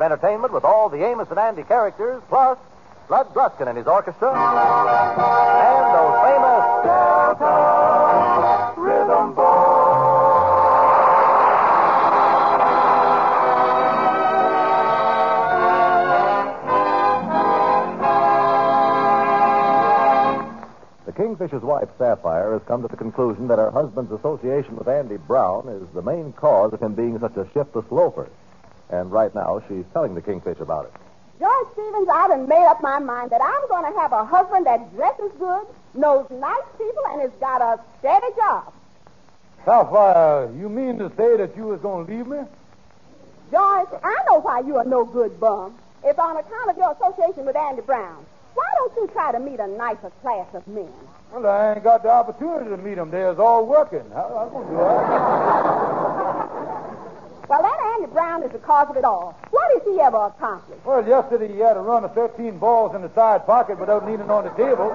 of entertainment with all the Amos and Andy characters, plus Bud Gruskin and his orchestra, and those famous Delta Rhythm The Kingfish's wife, Sapphire, has come to the conclusion that her husband's association with Andy Brown is the main cause of him being such a shiftless loafer. And right now, she's telling the kingfish about it. George Stevens, I done made up my mind that I'm going to have a husband that dresses good, knows nice people, and has got a steady job. Sapphire, you mean to say that you was going to leave me? George, I know why you are no good bum. It's on account of your association with Andy Brown. Why don't you try to meet a nicer class of men? Well, I ain't got the opportunity to meet them. They're all working. How, how going to do that? Well, Andy Brown is the cause of it all. What has he ever accomplished? Well, yesterday he had a run of 13 balls in the side pocket without kneeling on the table.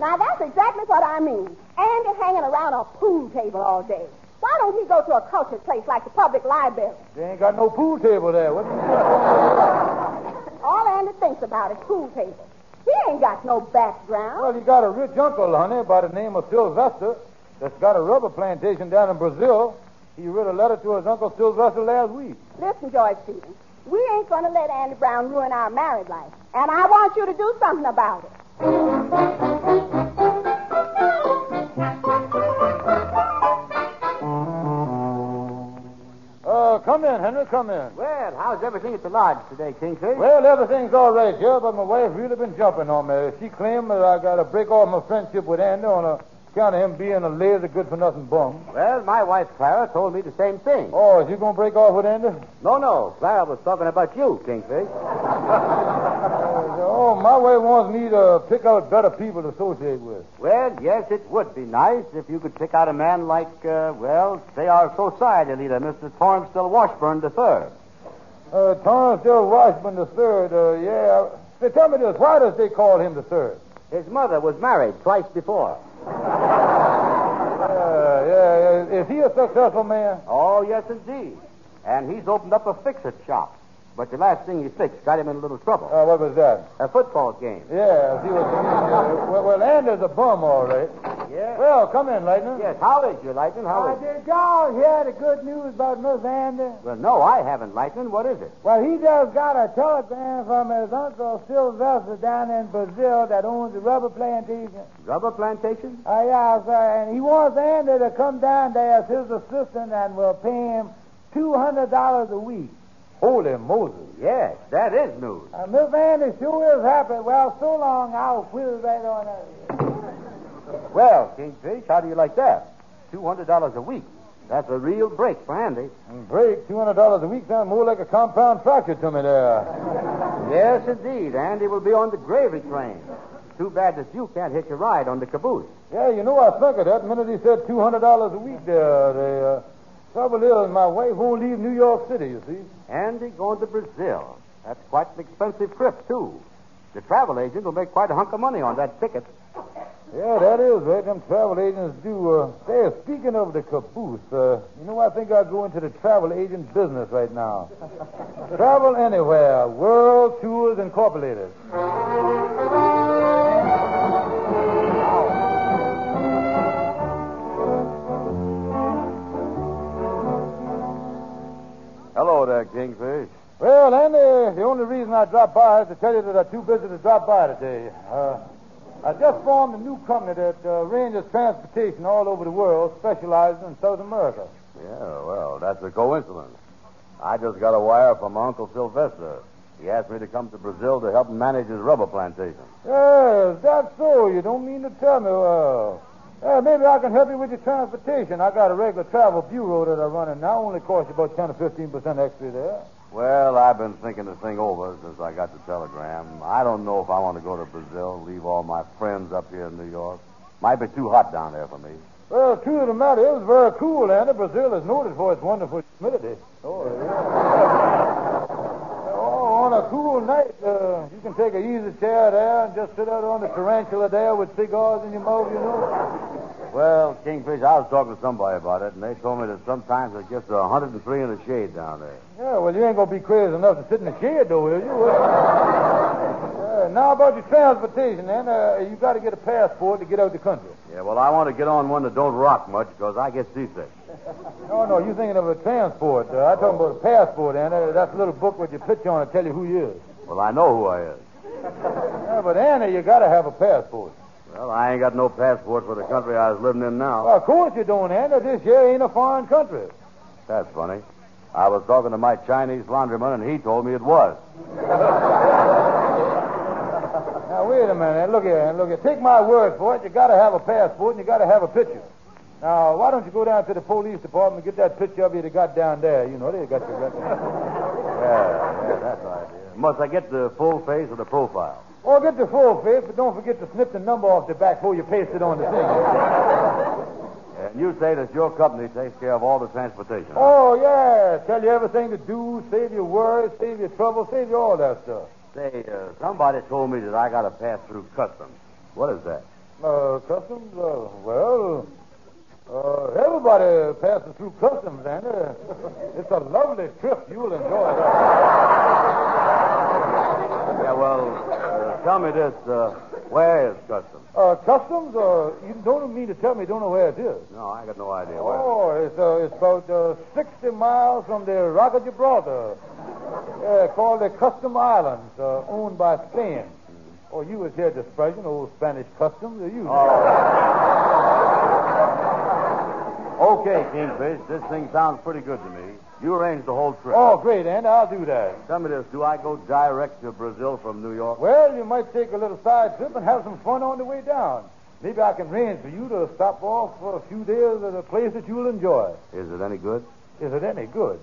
Now, that's exactly what I mean. Andy hanging around a pool table all day. Why don't he go to a cultured place like the public library? They ain't got no pool table there. What. All Andy thinks about is pool tables. He ain't got no background. Well, he got a rich uncle, honey, by the name of Sylvester, that's got a rubber plantation down in Brazil. He wrote a letter to his uncle Sylvester last week. Listen, George Stevens, we ain't going to let Andy Brown ruin our married life. And I want you to do something about it. Uh, come in, Henry, come in. Well, how's everything at the lodge today, Kingfish? Well, everything's all right here, but my wife really been jumping on me. She claimed that I got to break off my friendship with Andy on account of him being a lazy, good-for-nothing bum. Well, my wife Clara told me the same thing. Oh, is you going to break off with Andy? No, no. Clara was talking about you, Kingfish. Oh, my wife wants me to pick out better people to associate with. Well, yes, it would be nice if you could pick out a man like, uh, well, say our society leader, Mr. Torrance Still Washburn III. Uh, Still Washburn the third, uh, yeah. Say, tell me this, why does they call him the third? His mother was married twice before. Yeah, yeah, yeah. Is he a successful man? Oh, yes, indeed. And he's opened up a fix-it shop. But the last thing he fixed got him in a little trouble. Uh, what was that? A football game. Yeah, he was. Uh, well, well, Andy's a bum, all right. Well, come in, Lightning. Yes, how is you, Lightning? How is did y'all hear the good news about Miss Andy? Well, no, I haven't, Lightning. What is it? Well, he just got a telegram from his uncle Sylvester down in Brazil that owns a rubber plantation. Rubber plantation? Oh, yeah, sir. And he wants Andy to come down there as his assistant and will pay him $200 a week. Holy Moses. Yes, that is news. Uh, Miss Andy sure is happy. Well, so long. I'll whiz right on out Well, Kingfish, how do you like that? $200 a week. That's a real break for Andy. Break, $200 a week sounds more like a compound fracture to me there. Yes, indeed. Andy will be on the gravy train. Too bad that you can't hitch a ride on the caboose. Yeah, you know, I think of that minute he said $200 a week there. The uh, trouble is, my wife won't leave New York City, you see. Andy going to Brazil. That's quite an expensive trip, too. The travel agent will make quite a hunk of money on that ticket. Yeah, that is right. Them travel agents do. Uh, say, speaking of the caboose, uh, you know, I think I'll go into the travel agent business right now. travel anywhere. World Tours Incorporated. Hello there, Kingfish. Well, Andy, the only reason I dropped by is to tell you that I'm too busy to drop by today. Uh, I just formed a new company that uh, arranges transportation all over the world, specializing in South America. Yeah, well, that's a coincidence. I just got a wire from Uncle Sylvester. He asked me to come to Brazil to help him manage his rubber plantation. Yes, that's so. You don't mean to tell me. Well, uh, maybe I can help you with your transportation. I got a regular travel bureau that I run, and now only cost you about 10 or 15 percent extra there. Well, I've been thinking this thing over since I got the telegram. I don't know if I want to go to Brazil, leave all my friends up here in New York. Might be too hot down there for me. Well, true of the matter, it was very cool, Andy. Brazil is noted for its wonderful humidity. Oh, yeah. oh on a cool night, uh, you can take an easy chair there and just sit out on the tarantula there with cigars in your mouth, you know. Well, Kingfish, I was talking to somebody about it, and they told me that sometimes it gets to 103 in the shade down there. Yeah, well, you ain't going to be crazy enough to sit in the shade, though, will you? Uh, now about your transportation, then. Uh, you got to get a passport to get out of the country. Yeah, well, I want to get on one that don't rock much because I get seasick. No, no, you're thinking of a transport. Uh, I'm talking about a passport, Andy. That's a little book with your picture on it tell you who you is. Well, I know who I is. Yeah, but Andy, you got to have a passport. Well, I ain't got no passport for the country I was living in now. Well, of course you don't, Andy. This here ain't a foreign country. That's funny. I was talking to my Chinese laundryman, and he told me it was. Now, wait a minute. Look here. Look here. Take my word for it. You got to have a passport, and you got to have a picture. Now, why don't you go down to the police department and get that picture of you they got down there? You know, they got your record. Yeah, yeah, that's right. Yeah. Must I get the full face or the profile? Or get the full face, but don't forget to snip the number off the back before you paste it on the thing. And you say that your company takes care of all the transportation. Oh, yeah. Tell you everything to do, save you worries, save you trouble, save you all that stuff. Say, uh, somebody told me that I got to pass through customs. What is that? Uh, customs? Uh, well, uh, everybody passes through customs, and it's a lovely trip. You'll enjoy that. Yeah, well, tell me this. Uh, where is customs? Uh, customs? Uh, you don't mean to tell me you don't know where it is. No, I got no idea where. Oh, it's, uh, it's about uh, 60 miles from the Rock of Gibraltar. Yeah, called the Custom Islands, uh, owned by Spain. Oh, you was here just Spurgeon, old Spanish customs. Are you? Okay, Kingfish, this thing sounds pretty good to me. You arrange the whole trip. Oh, great, and I'll do that. Tell me this. Do I go direct to Brazil from New York? Well, you might take a little side trip and have some fun on the way down. Maybe I can arrange for you to stop off for a few days at a place that you'll enjoy. Is it any good? Is it any good?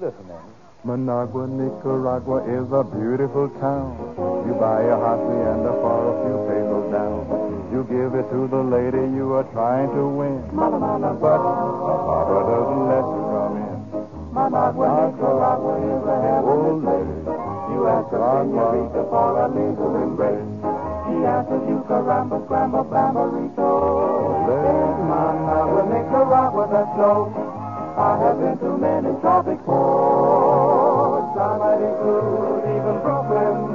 Listen, Annie. Managua, Nicaragua is a beautiful town. You buy a hacienda for a few pesos down. You give it to the lady you are trying to win. But Papa doesn't let you come in. Managua, Nicaragua is a heavenly place. You ask a senorita for a legal embrace. She answers you caramba, scramba, bambarito. There's Managua, Nicaragua, that's no. I have been to many tropic ports. Might include even problems.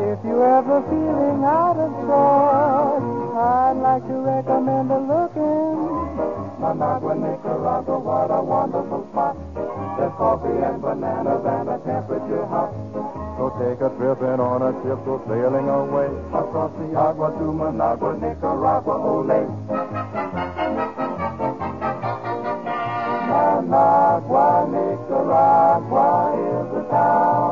If you're ever feeling out of sorts, I'd like to recommend a look in Managua, Nicaragua. What a wonderful spot. There's coffee and bananas and a temperature hot. So take a trip in on a ship, go sailing away across the agua to Managua, Nicaragua, ole. Managua, Nicaragua Bye.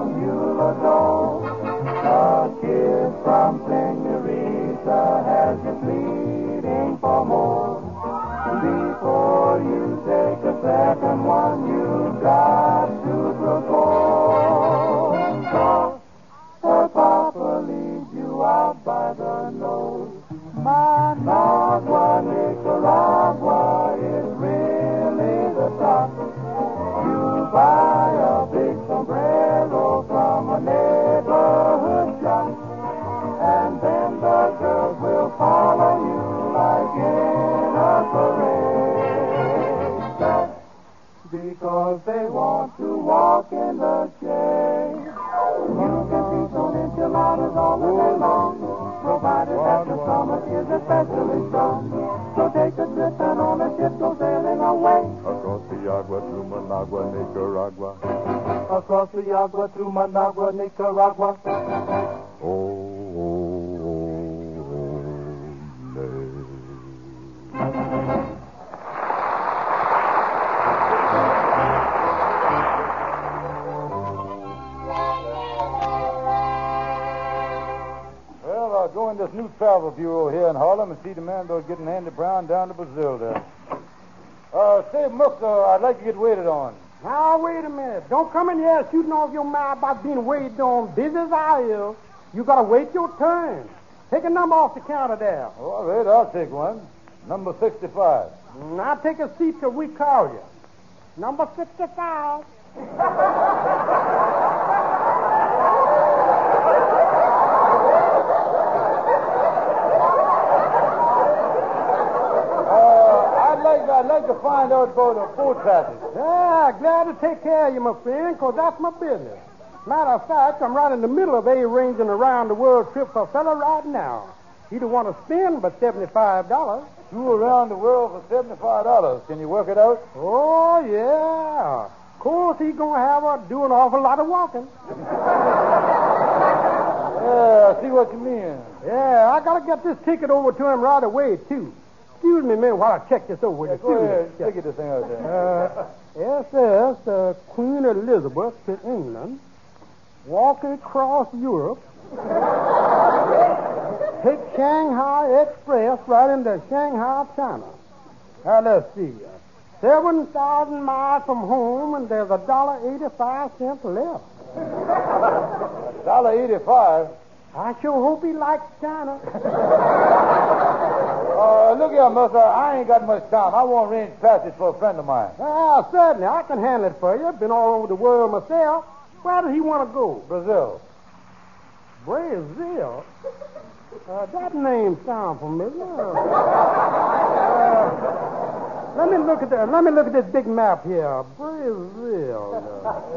Nicaragua. Across the agua to Managua, Nicaragua. Oh, oh, oh, Well, I'll go in this new travel bureau here in Harlem and see the man about getting Andy Brown down to Brazil there. Uh, say, Mook, uh, I'd like to get waited on. Now, wait a minute. Don't come in here shooting off your mind about being waited on. Busy as I am, you got to wait your turn. Take a number off the counter there. All right, I'll take one. Number 65. Now take a seat till we call you. Number 55. find out about the food passage. Yeah, glad to take care of you, my friend, 'cause that's my business. Matter of fact, I'm right in the middle of a arranging a round the world trip for a fella right now. He don't want to spend but $75. Two around the world for $75. Can you work it out? Oh, yeah. Of course, he's going to have to do an awful lot of walking. Yeah, I see what you mean. Yeah, I got to get this ticket over to him right away, too. Excuse me a minute while I check this over with Yeah, you. go ahead. Yeah. Stick this thing out there. Uh, SS, uh, Queen Elizabeth to England, walk across Europe, take Shanghai Express right into Shanghai, China. Now, let's see. Uh, 7,000 miles from home, and there's a dollar 85 cents left. Dollar eighty-five. I sure hope he likes China. Uh, look here, mister. I ain't got much time. I want range passage for a friend of mine. Ah, certainly, I can handle it for you. Been all over the world myself. Where does he want to go? Brazil. Brazil? Uh, that name sounds familiar. Uh, let me look at the, let me look at this big map here. Brazil.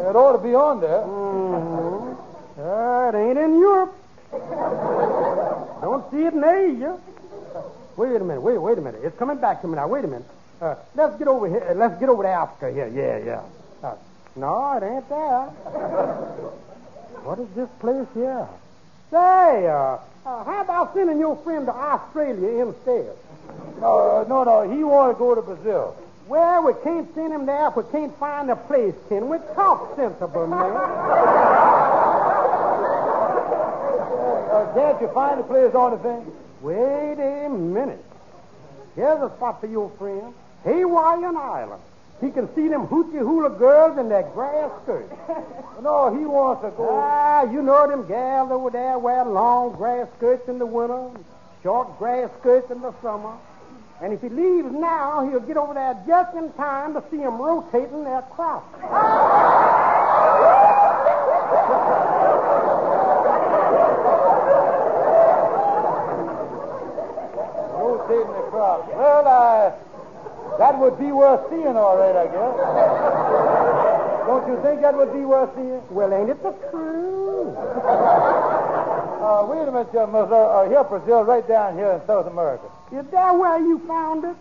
It ought to be on there. Mm-hmm. Uh, it ain't in Europe. Don't see it in Asia. Wait a minute. Wait, wait a minute. It's coming back to me now. Wait a minute. Uh, let's get over here. uh, Let's get over to Africa here. Yeah, yeah. Uh, no, it ain't there. what is this place here? Say, uh, uh, how about sending your friend to Australia instead? No, no, no. He want to go to Brazil. Well, we can't send him there if we can't find a place, can we? Talk sensible, man. Uh, can't you find a place on the thing? Wait a minute. Here's a spot for your friend. Hawaiian Island. He can see them hoochie hula girls in their grass skirts. No, he wants to go. Ah, you know them gals over there wear long grass skirts in the winter, short grass skirts in the summer. And if he leaves now, he'll get over there just in time to see them rotating their crops. Rotating the crop. Well, uh, that would be worth seeing, all right, I guess. Don't you think that would be worth seeing? Well, ain't it the truth? Uh, wait a minute, mister. Uh, here, Brazil, right down here in South America. Is that where you found it?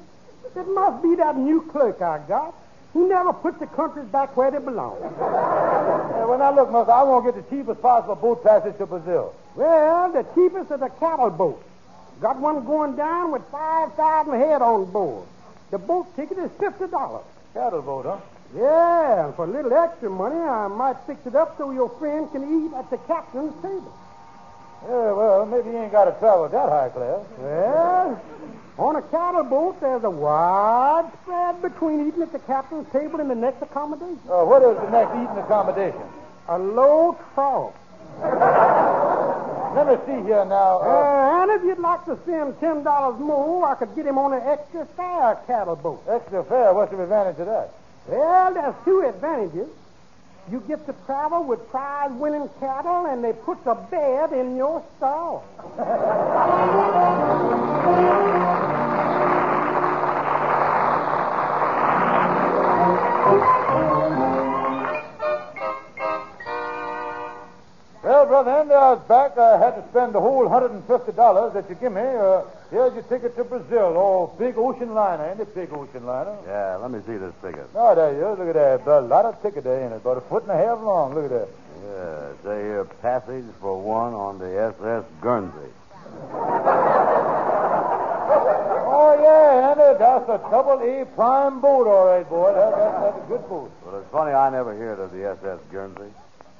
It must be that new clerk I got. He never puts the countries back where they belong. Uh, well, now, look, Mother, I want to get the cheapest possible boat passage to Brazil. Well, the cheapest is a cattle boat. Got one going down with 5,000 head on board. The boat ticket is $50. Cattle boat, huh? Yeah, and for a little extra money, I might fix it up so your friend can eat at the captain's table. Yeah, well, maybe you ain't got to travel that high class. Well, on a cattle boat, there's a wide spread between eating at the captain's table and the next accommodation. Uh, what is the next eating accommodation? A low trough. Let me see here now. Uh, Uh, and if you'd like to spend ten dollars more, I could get him on an extra fare cattle boat. extra fare. What's the advantage of that? Well, there's two advantages. You get to travel with prize-winning cattle, and they put a bed in your stall. Brother I was back. I had to spend the whole $150 that you give me. Uh, here's your ticket to Brazil. Oh, big ocean liner, ain't it? Big ocean liner. Yeah, let me see this ticket. Oh, there you is. Look at that. A lot of ticket there, ain't it? About a foot and a half long. Look at that. Yeah, say here, passage for one on the SS Guernsey. Oh, yeah, Andy. That's a double E prime boat, all right, boy. That, that, that's a good boat. Well, it's funny I never heard of the SS Guernsey.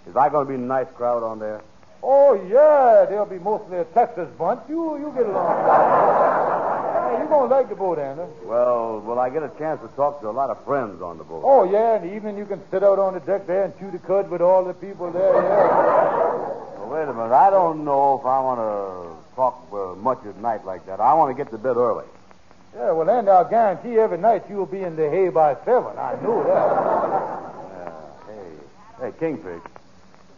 Is I going to be a nice crowd on there? Oh, yeah. They'll be mostly a Texas bunch. You you get along. hey, you're going to like the boat, Andy. Well, will I get a chance to talk to a lot of friends on the boat? Oh, yeah. In the evening, you can sit out on the deck there and chew the cud with all the people there, yeah. Well, wait a minute. I don't know if I want to talk uh, much at night like that. I want to get to bed early. Yeah, well, Andy, I'll guarantee every night you'll be in the hay by seven. I know that. Yeah. Hey, hey, Kingfish.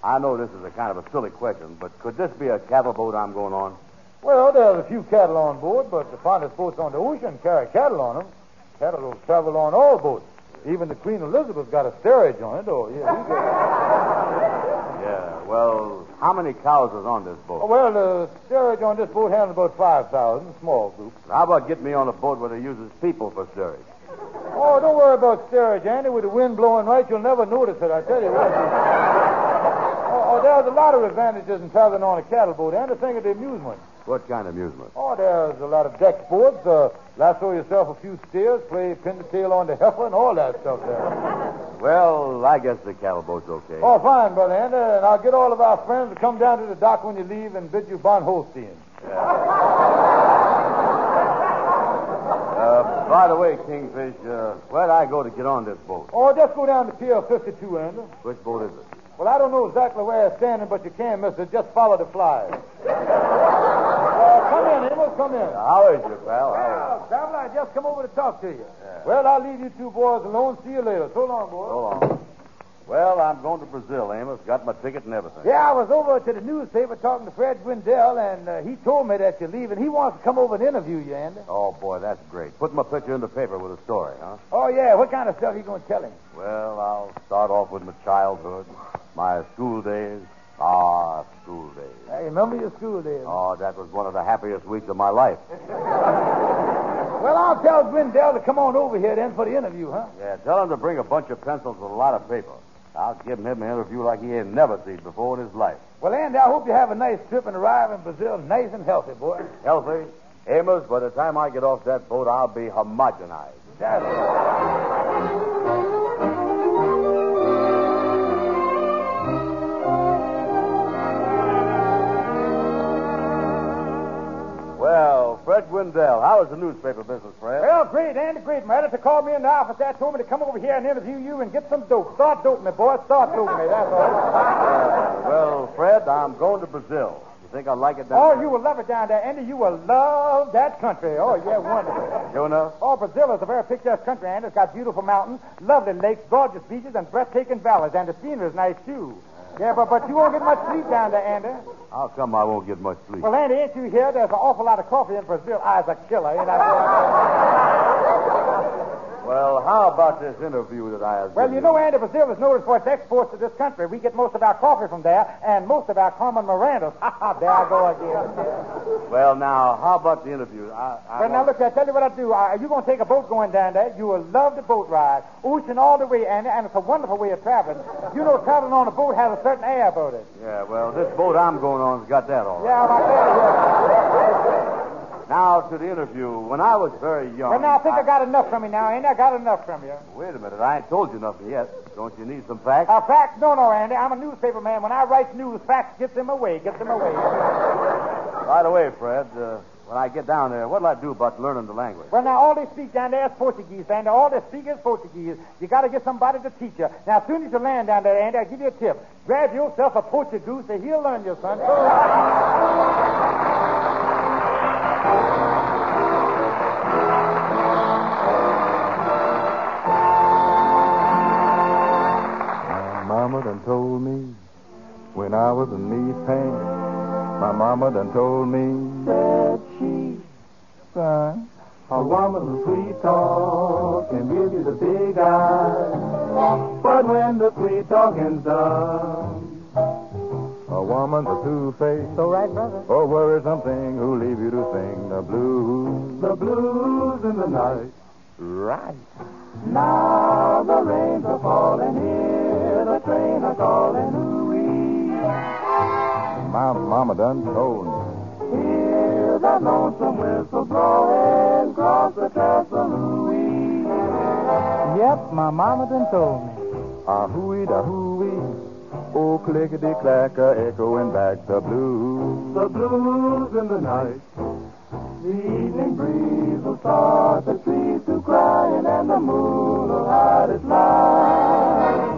I know this is a kind of a silly question, but could this be a cattle boat I'm going on? Well, there's a few cattle on board, but the finest boats on the ocean carry cattle on them. Cattle will travel on all boats. Even the Queen Elizabeth's got a steerage on it. Oh, yeah. Yeah, well, how many cows is on this boat? Oh, well, the steerage on this boat handles about 5,000, small group. How about getting me on a boat where they uses people for steerage? Oh, don't worry about steerage, Andy. With the wind blowing right, you'll never notice it, I tell you what. There's a lot of advantages in traveling on a cattle boat, and to think of the amusement. What kind of amusement? Oh, there's a lot of deck sports. Uh, lasso yourself a few steers, play pin the tail on the heifer, and all that stuff there. Well, I guess the cattle boat's okay. Oh, fine, Brother Andy. And I'll get all of our friends to come down to the dock when you leave and bid you Bon Holstein. Uh, by the way, Kingfish, uh, where'd I go to get on this boat? Oh, just go down to Pier 52, Andy. Which boat is it? Well, I don't know exactly where it's standing, but you can, mister. Just follow the flies. uh, come in, Amos, come in. How is you, pal? Well, Traveler, I just come over to talk to you. Well, I'll leave you two boys alone. See you later. So long, boys. So long. Well, I'm going to Brazil, Amos. Got my ticket and everything. Yeah, I was over to the newspaper talking to Fred Gwendell, and uh, he told me that you're leaving. He wants to come over and interview you, Andy. Oh, boy, that's great. Put my picture in the paper with a story, huh? Oh, yeah. What kind of stuff are you going to tell him? Well, I'll start off with my childhood, my school days. Ah, school days. I remember your school days? Oh, that was one of the happiest weeks of my life. Well, I'll tell Gwendell to come on over here then for the interview, huh? Yeah, tell him to bring a bunch of pencils with a lot of paper. I'll give him an interview like he ain't never seen before in his life. Well, Andy, I hope you have a nice trip and arrive in Brazil nice and healthy, boy. Healthy? Amos, by the time I get off that boat, I'll be homogenized. That's Fred Gwendell, how is the newspaper business, Fred? Well, great, Andy, great. My editor called me in the office there, told me to come over here and interview you and get some dope. Start doping me, boy. Start doping me, that's all. Uh, well, Fred, I'm going to Brazil. You think I'll like it down Oh, there? Oh, you will love it down there, Andy. You will love that country. Oh, yeah, wonderful. Sure enough? Oh, Brazil is a very picturesque country, Andy. It's got beautiful mountains, lovely lakes, gorgeous beaches, and breathtaking valleys, and the scenery is nice, too. Yeah, but, but you won't get much sleep down there, Andy. How come I won't get much sleep? Well, Andy, ain't you here? There's an awful lot of coffee in Brazil. I's a killer, ain't I? Well, how about this interview that I have Well, you know, Andy, Brazil is noted for its exports to this country. We get most of our coffee from there, and most of our Carmen Mirandas. Ha ha, there I go again. Well, now, how about the interview? I, I Well, now, look, I tell you what I do. Are you going to take a boat going down there? You will love the boat ride. Ocean all the way, Andy, and it's a wonderful way of traveling. You know, traveling on a boat has a certain air about it. Yeah, well, this boat I'm going on's got that all right. Yeah, I tell you. Now, to the interview. When I was very young. Well, now, I think I got enough from you now, Andy. I got enough from you. Wait a minute. I ain't told you nothing yet. Don't you need some facts? Uh, facts? No, no, Andy. I'm a newspaper man. When I write news, facts gets them away. Gets them away. By the way, Fred, uh, when I get down there, what'll I do about learning the language? Well, now, all they speak down there is Portuguese, Andy. All they speak is Portuguese. You got to get somebody to teach you. Now, as soon as you land down there, Andy, I'll give you a tip. Grab yourself a Portuguese, and he'll learn you, son. when I was in these pants. My mama done told me that she, son, a woman's a sweet talk can give you the big eye. But when the sweet talking's done, a woman's a two-faced. So right, brother. Or worrisome thing who leave you to sing the blues, the blues in the night. Right. Now the rains are falling here, mama done told me. Hear that lonesome whistle blowing across the trestle, ooh Yep, my mama done told me. A hooey da hooey. Oh, clickety clacker, echoing back the blues. The blues in the night. The evening breeze will start the trees to crying, and the moon will hide its light.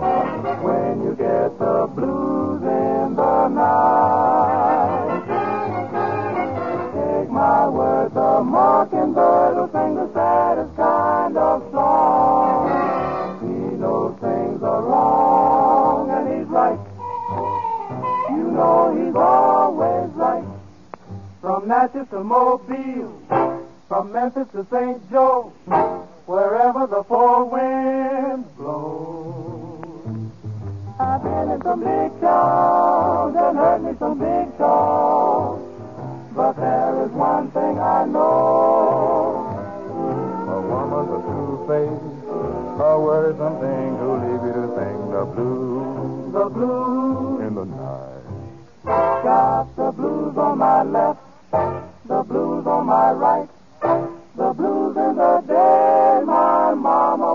When you get the blues in the night, take my word, the mockingbird will sing the saddest kind of song. He knows things are wrong and he's right. You know he's always right. From Natchez to Mobile, from Memphis to St. Joe, wherever the four winds. In some big towns and heard me some big talk, but there is one thing I know. A woman's a true face, a worrisome thing to leave you to sing the blues, the blues in the night. Got the blues on my left, the blues on my right, the blues in the day my mama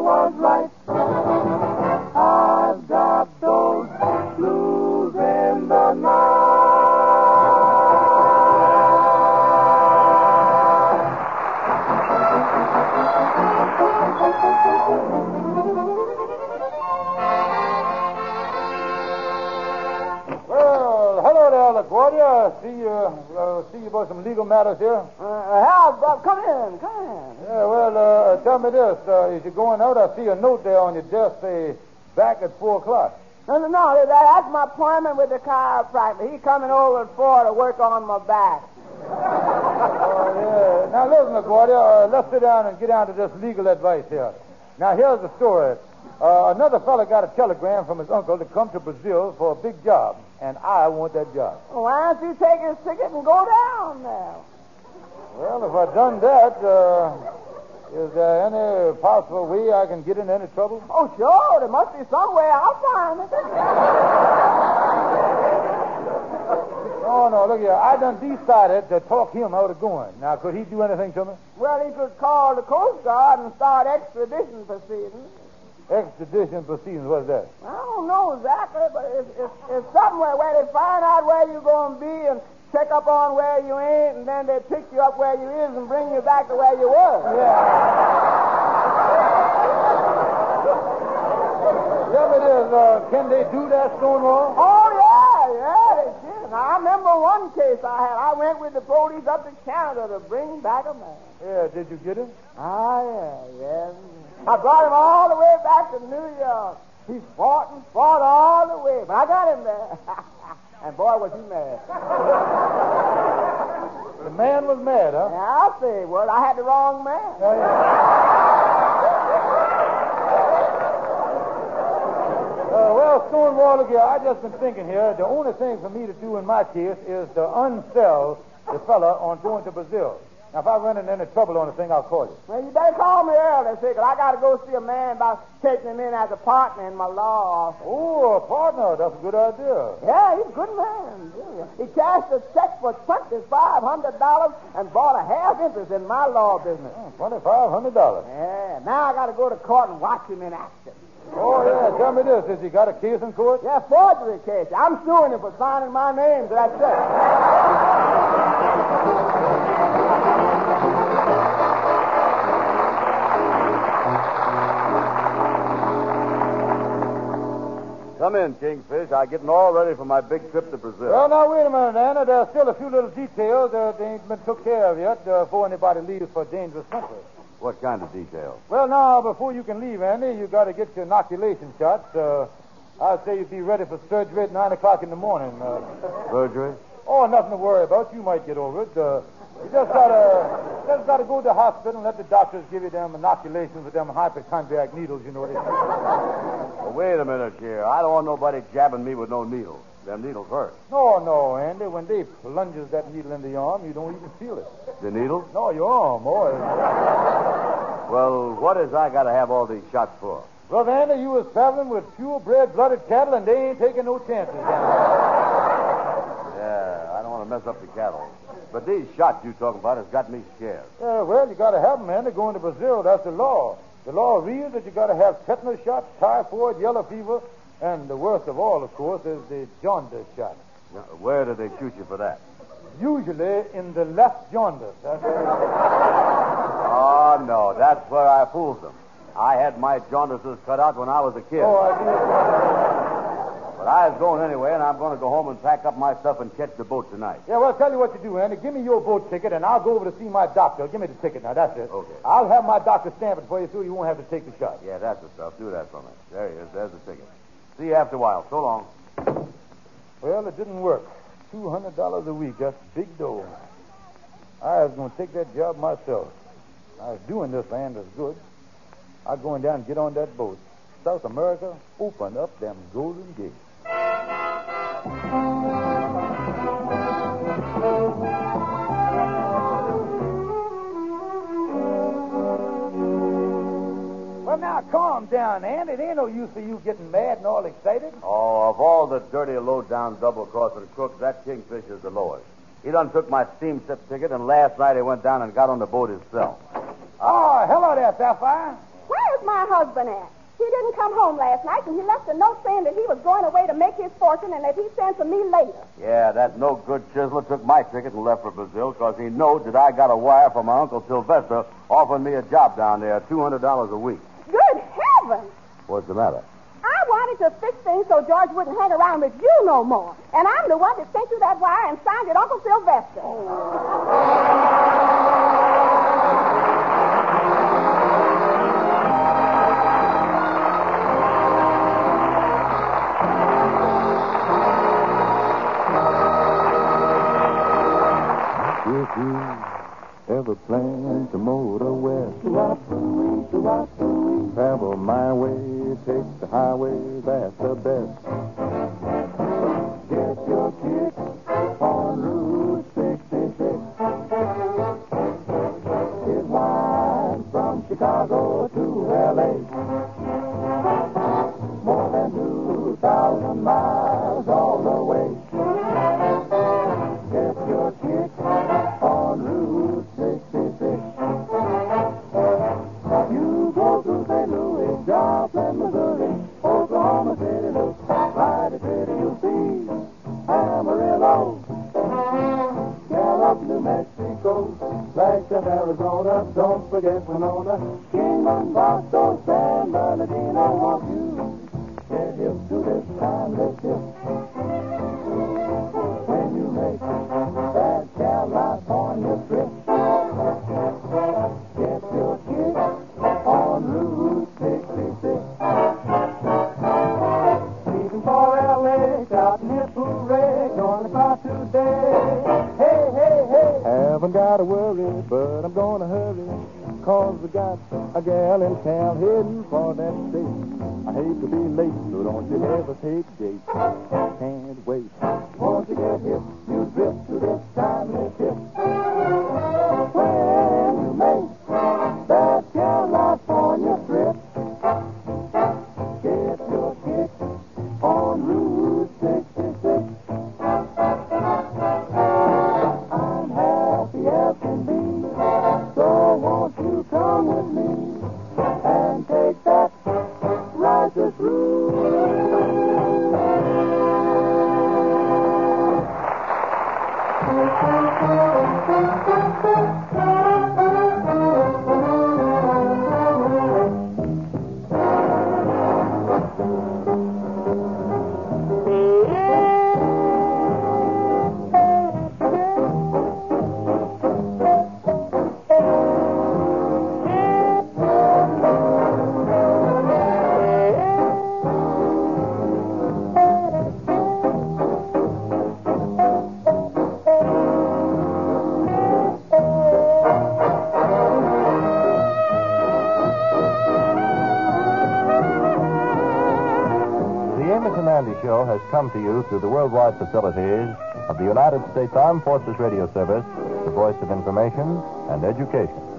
I see you, uh, see you about some legal matters here. Uh, Hal, uh, come in, come in. Yeah, well, uh, tell me this. Uh, as you're going out, I see a note there on your desk, say, back at 4 o'clock. No, no, no. that- That's my appointment with the chiropractor. He's coming over at four to work on my back. Oh, yeah. Now, listen, LaGuardia, uh, let's sit down and get down to this legal advice here. Now, here's the story. Uh, another fella got a telegram from his uncle to come to Brazil for a big job, and I want that job. Why don't you take his ticket and go down there? Well, if I'd done that, uh, is there any possible way I can get in any trouble? Oh, sure. There must be some way. I'll find it. Oh, no, look here. I done decided to talk him out of going. Now, could he do anything to me? Well, he could call the Coast Guard and start extradition proceedings. Extradition proceedings, what's that? I don't know exactly, but it's, it's, it's somewhere where they find out where you're going to be and check up on where you ain't, and then they pick you up where you is and bring you back to where you were. Yeah, but is, uh, can they do that, Stonewall? Oh, yeah, yeah, they. Now, I remember one case I had. I went with the police up to Canada to bring back a man. Yeah, did you get him? Ah, yeah, yeah. I brought him all the way back to New York. He fought and fought all the way, but I got him there. and boy, was he mad. The man was mad, huh? Yeah, I'll say, well, I had the wrong man. Yeah, yeah. Uh, well, Stonewall, look here, I just been thinking here, the only thing for me to do in my case is to unsell the fella on going to Brazil. Now, if I run into any trouble on the thing, I'll call you. Well, you better call me early, see, 'cause I got to go see a man about taking him in as a partner in my law office. Oh, a partner, that's a good idea. Yeah, he's a good man. yeah. He cashed a check for $2,500 and bought a half interest in my law business. Hmm, $2,500. Yeah, now I got to go to court and watch him in action. Oh, yeah, tell me this. Has he got a case in court? Yeah, forgery case. I'm suing him for signing my name to that check. Come in, Kingfish. I'm getting all ready for my big trip to Brazil. Well, now, wait a minute, Andy. There's still a few little details that ain't been took care of yet uh, before anybody leaves for dangerous country. What kind of details? Well, now, before you can leave, Andy, you got to get your inoculation shots. Uh, I'd say you'd be ready for surgery at 9 o'clock in the morning. Uh, Surgery? oh, nothing to worry about. You might get over it. Uh, you just gotta, just gotta go to the hospital and let the doctors give you them inoculations with them hypochondriac needles. You know what Well, wait a minute here. I don't want nobody jabbing me with no needles. Them needles hurt. No, no, Andy. When they plunges that needle in the arm, you don't even feel it. The needles? No, your arm, boy. Well, what is I got to have all these shots for? Brother Andy, you was traveling with pure-bred blooded cattle, and they ain't taking no chances. Down there. Yeah, I don't want to mess up the cattle. But these shots you talking about has got me scared. Yeah, well, you got to have them, man. They're going to Brazil. That's the law. The law reads that you got to have tetanus shots, typhoid, yellow fever, and the worst of all, of course, is the jaundice shot. Now, where do they shoot you for that? Usually in the left jaundice. That's Oh, no, that's where I fooled them. I had my jaundices cut out when I was a kid. oh, I. But I was going anyway, and I'm going to go home and pack up my stuff and catch the boat tonight. Yeah, well, I'll tell you what to do, Andy. Give me your boat ticket, and I'll go over to see my doctor. Give me the ticket now. That's it. Okay. I'll have my doctor stamp it for you so you won't have to take the shot. Yeah, that's the stuff. Do that for me. There he is. There's the ticket. See you after a while. So long. Well, it didn't work. Two hundred dollars a week. That's big dough. I was going to take that job myself. I was doing this land as good. I'm going down and get on that boat. South America, open up them golden gates. Well, now, calm down, Ann. It ain't no use for you getting mad and all excited. Oh, of all the dirty, low-down, double-crossing crooks, that Kingfisher's the lowest. He done took my steamship ticket, and last night he went down and got on the boat himself. Oh, hello there, Sapphire. Where's my husband at? He didn't come home last night, and he left a note saying that he was going away to make his fortune and that he'd send for me later. Yeah, that no-good chiseler took my ticket and left for Brazil because he knowed that I got a wire from my Uncle Sylvester offering me a job down there, $200 a week. Good heavens! What's the matter? I wanted to fix things so George wouldn't hang around with you no more. And I'm the one that sent you that wire and signed it Uncle Sylvester. ever plan to motor west, travel my way, take the highway, that's Cause I got a gal in town heading for that state. I hate to be late, so don't you hesitate, Jake. Come to you through the worldwide facilities of the United States Armed Forces Radio Service, the voice of information and education.